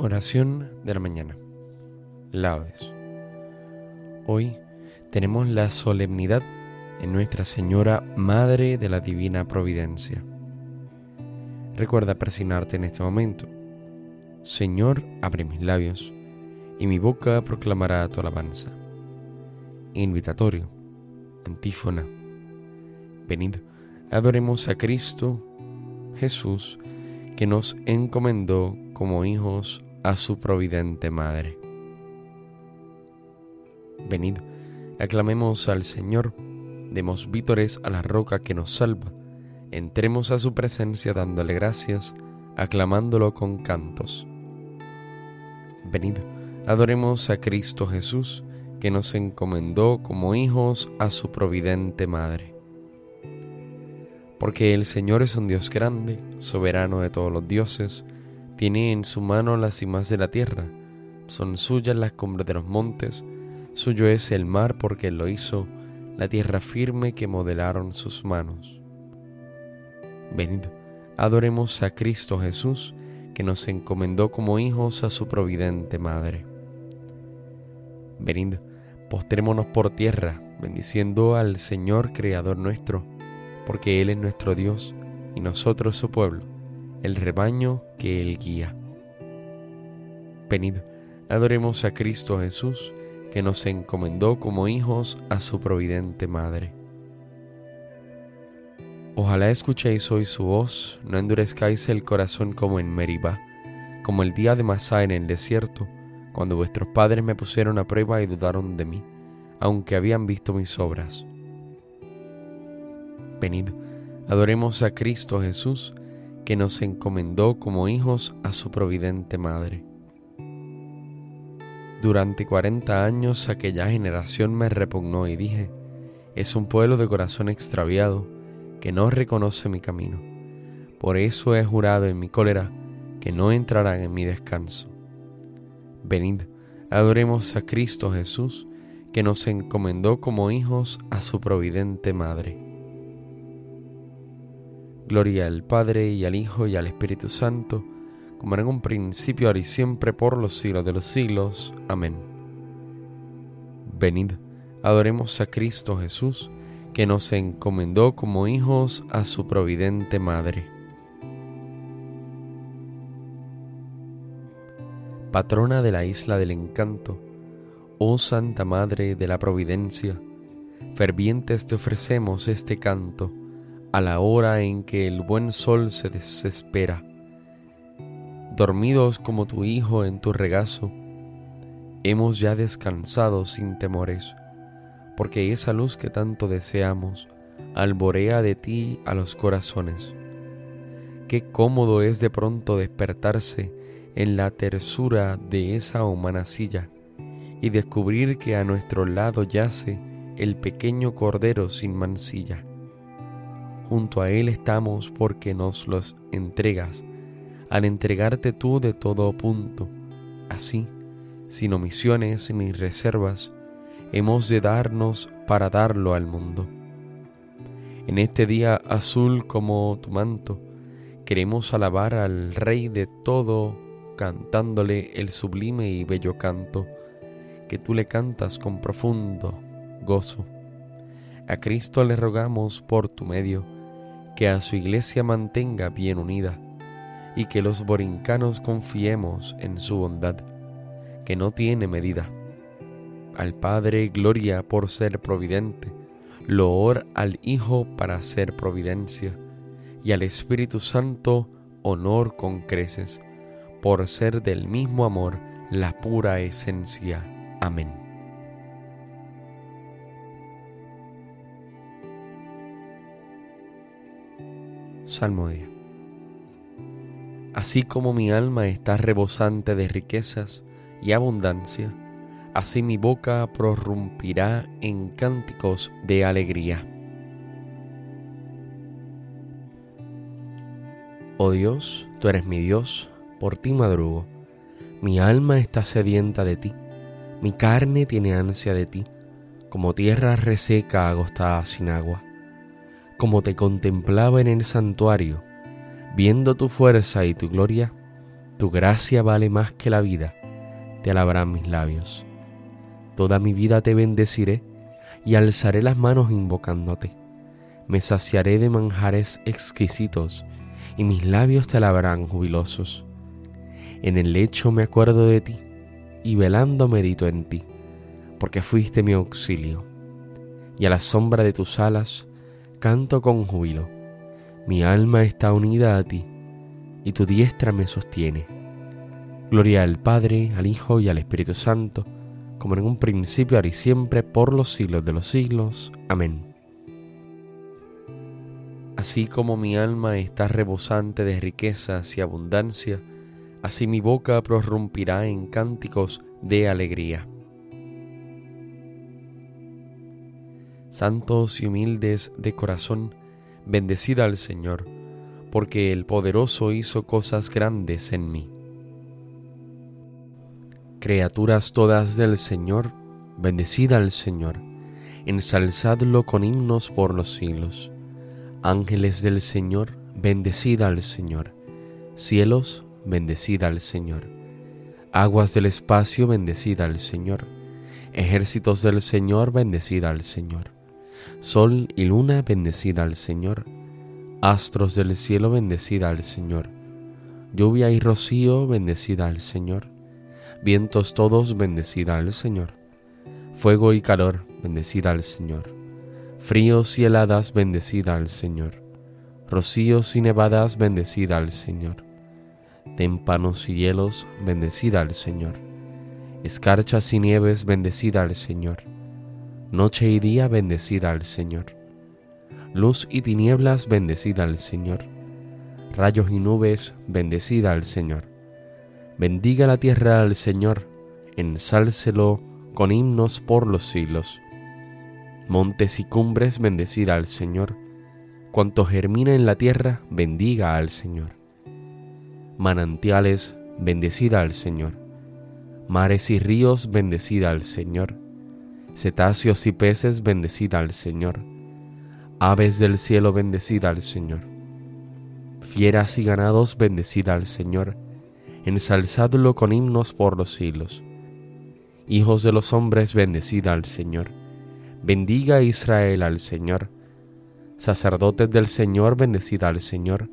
Oración de la mañana. Laudes. Hoy tenemos la solemnidad en Nuestra Señora, Madre de la Divina Providencia. Recuerda persignarte en este momento. Señor, abre mis labios, y mi boca proclamará tu alabanza. Invitatorio. Antífona. Venid, adoremos a Cristo, Jesús, que nos encomendó como hijos a su providente Madre. Venid, aclamemos al Señor, demos vítores a la roca que nos salva, entremos a su presencia dándole gracias, aclamándolo con cantos. Venid, adoremos a Cristo Jesús, que nos encomendó como hijos a su providente Madre. Porque el Señor es un Dios grande, soberano de todos los dioses, tiene en su mano las cimas de la tierra, son suyas las cumbres de los montes, suyo es el mar porque él lo hizo, la tierra firme que modelaron sus manos. Venid, adoremos a Cristo Jesús, que nos encomendó como hijos a su providente Madre. Venid, postrémonos por tierra, bendiciendo al Señor Creador nuestro, porque Él es nuestro Dios y nosotros su pueblo el rebaño que Él guía. Venid, adoremos a Cristo Jesús, que nos encomendó como hijos a su providente Madre. Ojalá escuchéis hoy su voz, no endurezcáis el corazón como en Meribá, como el día de Masá en el desierto, cuando vuestros padres me pusieron a prueba y dudaron de mí, aunque habían visto mis obras. Venid, adoremos a Cristo Jesús, que nos encomendó como hijos a su providente Madre. Durante cuarenta años aquella generación me repugnó y dije, es un pueblo de corazón extraviado que no reconoce mi camino. Por eso he jurado en mi cólera que no entrarán en mi descanso. Venid, adoremos a Cristo Jesús, que nos encomendó como hijos a su providente Madre. Gloria al Padre y al Hijo y al Espíritu Santo, como en un principio, ahora y siempre, por los siglos de los siglos. Amén. Venid, adoremos a Cristo Jesús, que nos encomendó como hijos a su providente Madre. Patrona de la isla del encanto, oh Santa Madre de la Providencia, fervientes te ofrecemos este canto a la hora en que el buen sol se desespera. Dormidos como tu Hijo en tu regazo, hemos ya descansado sin temores, porque esa luz que tanto deseamos alborea de ti a los corazones. Qué cómodo es de pronto despertarse en la tersura de esa humana silla y descubrir que a nuestro lado yace el pequeño cordero sin mancilla junto a Él estamos porque nos los entregas, al entregarte tú de todo punto. Así, sin omisiones ni reservas, hemos de darnos para darlo al mundo. En este día azul como tu manto, queremos alabar al Rey de todo, cantándole el sublime y bello canto que tú le cantas con profundo gozo. A Cristo le rogamos por tu medio, que a su iglesia mantenga bien unida y que los borincanos confiemos en su bondad, que no tiene medida. Al Padre gloria por ser providente, loor al Hijo para ser providencia, y al Espíritu Santo honor con creces, por ser del mismo amor la pura esencia. Amén. Salmodia. Así como mi alma está rebosante de riquezas y abundancia, así mi boca prorrumpirá en cánticos de alegría. Oh Dios, tú eres mi Dios, por ti madrugo. Mi alma está sedienta de ti, mi carne tiene ansia de ti, como tierra reseca agostada sin agua como te contemplaba en el santuario, viendo tu fuerza y tu gloria, Tu gracia vale más que la vida, te alabarán mis labios. Toda mi vida te bendeciré y alzaré las manos invocándote. Me saciaré de manjares exquisitos y mis labios te alabarán jubilosos. En el lecho me acuerdo de ti y velando medito en ti, porque fuiste mi auxilio. Y a la sombra de tus alas canto con júbilo. Mi alma está unida a ti y tu diestra me sostiene. Gloria al Padre, al Hijo y al Espíritu Santo, como en un principio, ahora y siempre, por los siglos de los siglos. Amén. Así como mi alma está rebosante de riquezas y abundancia, así mi boca prorrumpirá en cánticos de alegría. Santos y humildes de corazón, bendecida al Señor, porque el poderoso hizo cosas grandes en mí. Criaturas todas del Señor, bendecida al Señor, ensalzadlo con himnos por los siglos. Ángeles del Señor, bendecida al Señor. Cielos, bendecida al Señor. Aguas del espacio, bendecida al Señor. Ejércitos del Señor, bendecida al Señor. Sol y luna, bendecida al Señor. Astros del cielo, bendecida al Señor. Lluvia y rocío, bendecida al Señor. Vientos todos, bendecida al Señor. Fuego y calor, bendecida al Señor. Fríos y heladas, bendecida al Señor. Rocíos y nevadas, bendecida al Señor témpanos y hielos, bendecida al Señor. Escarchas y nieves, bendecida al Señor. Noche y día, bendecida al Señor. Luz y tinieblas, bendecida al Señor. Rayos y nubes, bendecida al Señor. Bendiga la tierra al Señor, ensálcelo con himnos por los siglos. Montes y cumbres, bendecida al Señor. Cuanto germina en la tierra, bendiga al Señor manantiales, bendecida al Señor. Mares y ríos, bendecida al Señor. Cetáceos y peces, bendecida al Señor. Aves del cielo, bendecida al Señor. Fieras y ganados, bendecida al Señor. Ensalzadlo con himnos por los siglos. Hijos de los hombres, bendecida al Señor. Bendiga Israel al Señor. Sacerdotes del Señor, bendecida al Señor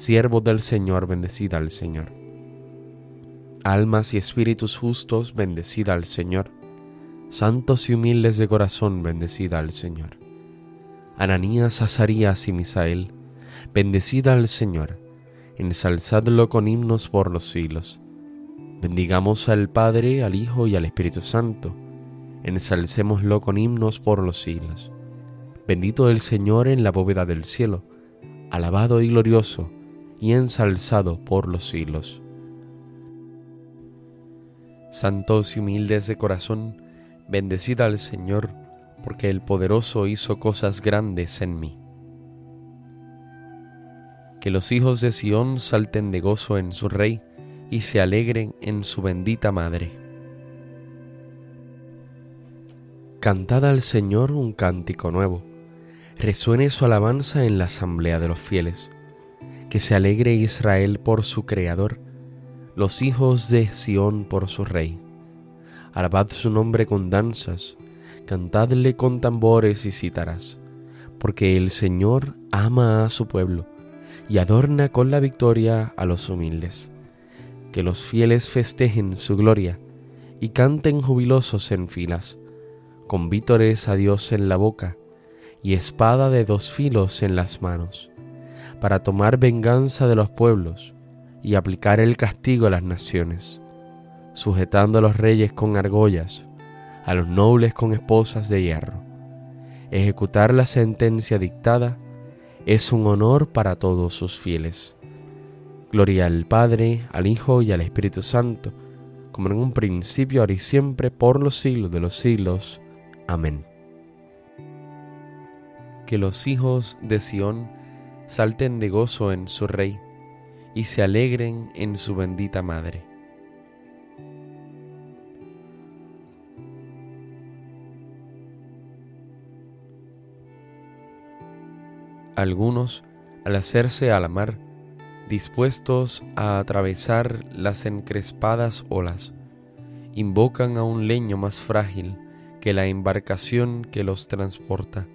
siervos del Señor, bendecida al Señor. Almas y espíritus justos, bendecida al Señor. Santos y humildes de corazón, bendecida al Señor. Ananías, Azarías y Misael, bendecida al Señor. Ensalzadlo con himnos por los siglos. Bendigamos al Padre, al Hijo y al Espíritu Santo. Ensalcémoslo con himnos por los siglos. Bendito el Señor en la bóveda del cielo. Alabado y glorioso y ensalzado por los siglos. Santos y humildes de corazón, bendecida al Señor, porque el poderoso hizo cosas grandes en mí. Que los hijos de Sión salten de gozo en su Rey y se alegren en su bendita Madre. Cantad al Señor un cántico nuevo, resuene su alabanza en la asamblea de los fieles que se alegre Israel por su Creador, los hijos de Sión por su Rey. Alabad su nombre con danzas, cantadle con tambores y cítaras, porque el Señor ama a su pueblo y adorna con la victoria a los humildes. Que los fieles festejen su gloria y canten jubilosos en filas, con vítores a Dios en la boca y espada de dos filos en las manos para tomar venganza de los pueblos y aplicar el castigo a las naciones, sujetando a los reyes con argollas, a los nobles con esposas de hierro. Ejecutar la sentencia dictada es un honor para todos sus fieles. Gloria al Padre, al Hijo y al Espíritu Santo, como en un principio, ahora y siempre, por los siglos de los siglos. Amén. Que los hijos de Sión salten de gozo en su Rey y se alegren en su bendita Madre. Algunos, al hacerse a la mar, dispuestos a atravesar las encrespadas olas, invocan a un leño más frágil que la embarcación que los transporta.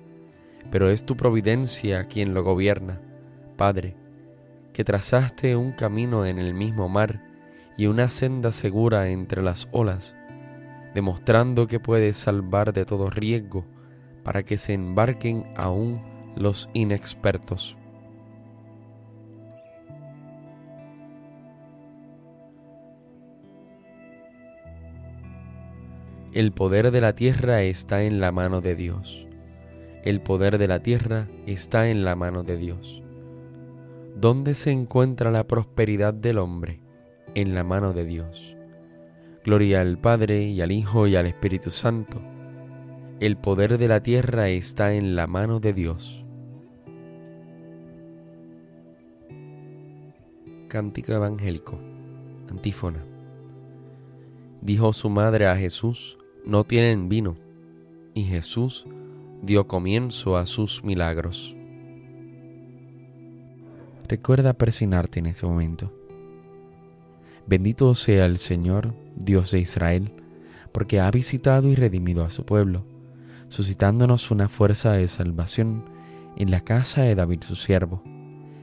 Pero es tu providencia quien lo gobierna, Padre, que trazaste un camino en el mismo mar y una senda segura entre las olas, demostrando que puedes salvar de todo riesgo para que se embarquen aún los inexpertos. El poder de la tierra está en la mano de Dios. El poder de la tierra está en la mano de Dios. ¿Dónde se encuentra la prosperidad del hombre? En la mano de Dios. Gloria al Padre y al Hijo y al Espíritu Santo. El poder de la tierra está en la mano de Dios. Cántico evangélico. Antífona. Dijo su madre a Jesús, no tienen vino. Y Jesús dio comienzo a sus milagros. Recuerda persignarte en este momento. Bendito sea el Señor, Dios de Israel, porque ha visitado y redimido a su pueblo, suscitándonos una fuerza de salvación en la casa de David su siervo,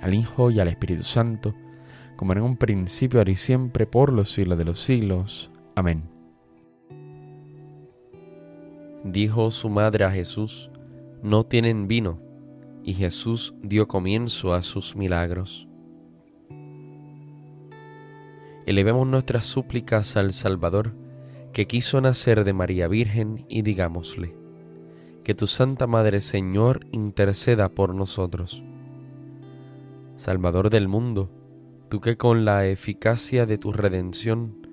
al Hijo y al Espíritu Santo, como en un principio, ahora y siempre, por los siglos de los siglos. Amén. Dijo su madre a Jesús, no tienen vino, y Jesús dio comienzo a sus milagros. Elevemos nuestras súplicas al Salvador, que quiso nacer de María Virgen, y digámosle, que tu Santa Madre Señor interceda por nosotros. Salvador del mundo, tú que con la eficacia de tu redención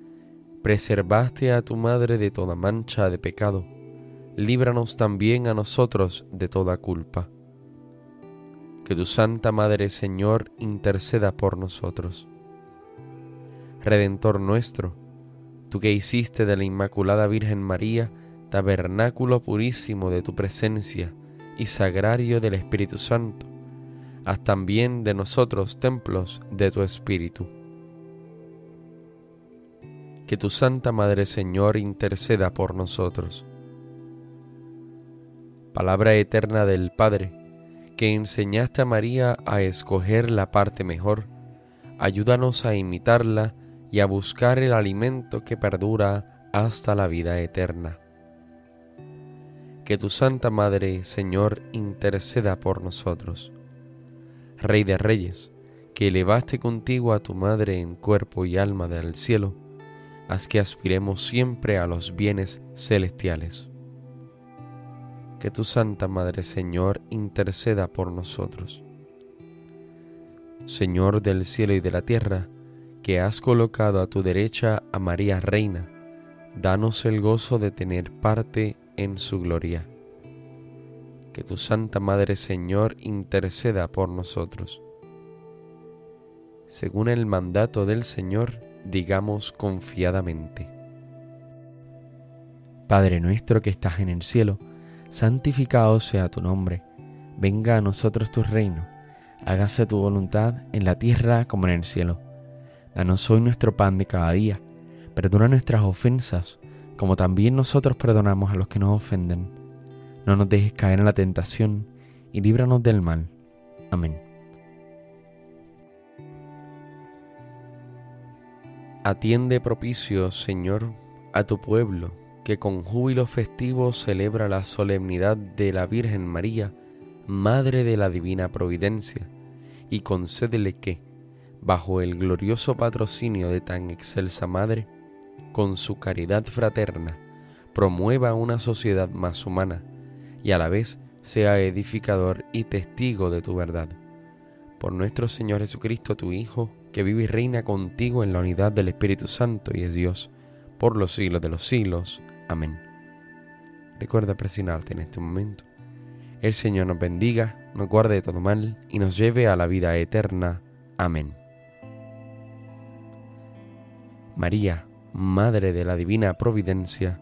preservaste a tu madre de toda mancha de pecado, líbranos también a nosotros de toda culpa. Que tu Santa Madre Señor interceda por nosotros. Redentor nuestro, tú que hiciste de la Inmaculada Virgen María tabernáculo purísimo de tu presencia y sagrario del Espíritu Santo, haz también de nosotros templos de tu Espíritu que tu Santa Madre Señor interceda por nosotros. Palabra eterna del Padre, que enseñaste a María a escoger la parte mejor, ayúdanos a imitarla y a buscar el alimento que perdura hasta la vida eterna. Que tu Santa Madre, Señor, interceda por nosotros. Rey de Reyes, que elevaste contigo a tu Madre en cuerpo y alma del cielo, haz que aspiremos siempre a los bienes celestiales. Que tu Santa Madre Señor interceda por nosotros. Señor del cielo y de la tierra, que has colocado a tu derecha a María Reina, danos el gozo de tener parte en su gloria. Que tu Santa Madre Señor interceda por nosotros. Según el mandato del Señor, digamos confiadamente. Padre nuestro que estás en el cielo, santificado sea tu nombre, venga a nosotros tu reino, hágase tu voluntad en la tierra como en el cielo. Danos hoy nuestro pan de cada día, perdona nuestras ofensas, como también nosotros perdonamos a los que nos ofenden. No nos dejes caer en la tentación, y líbranos del mal. Amén. Atiende propicio, Señor, a tu pueblo, que con júbilo festivo celebra la solemnidad de la Virgen María, Madre de la Divina Providencia, y concédele que, bajo el glorioso patrocinio de tan excelsa Madre, con su caridad fraterna, promueva una sociedad más humana y a la vez sea edificador y testigo de tu verdad. Por nuestro Señor Jesucristo, tu Hijo, que vive y reina contigo en la unidad del Espíritu Santo y es Dios, por los siglos de los siglos. Amén. Recuerda presionarte en este momento. El Señor nos bendiga, nos guarde de todo mal y nos lleve a la vida eterna. Amén. María, Madre de la Divina Providencia,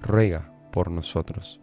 ruega por nosotros.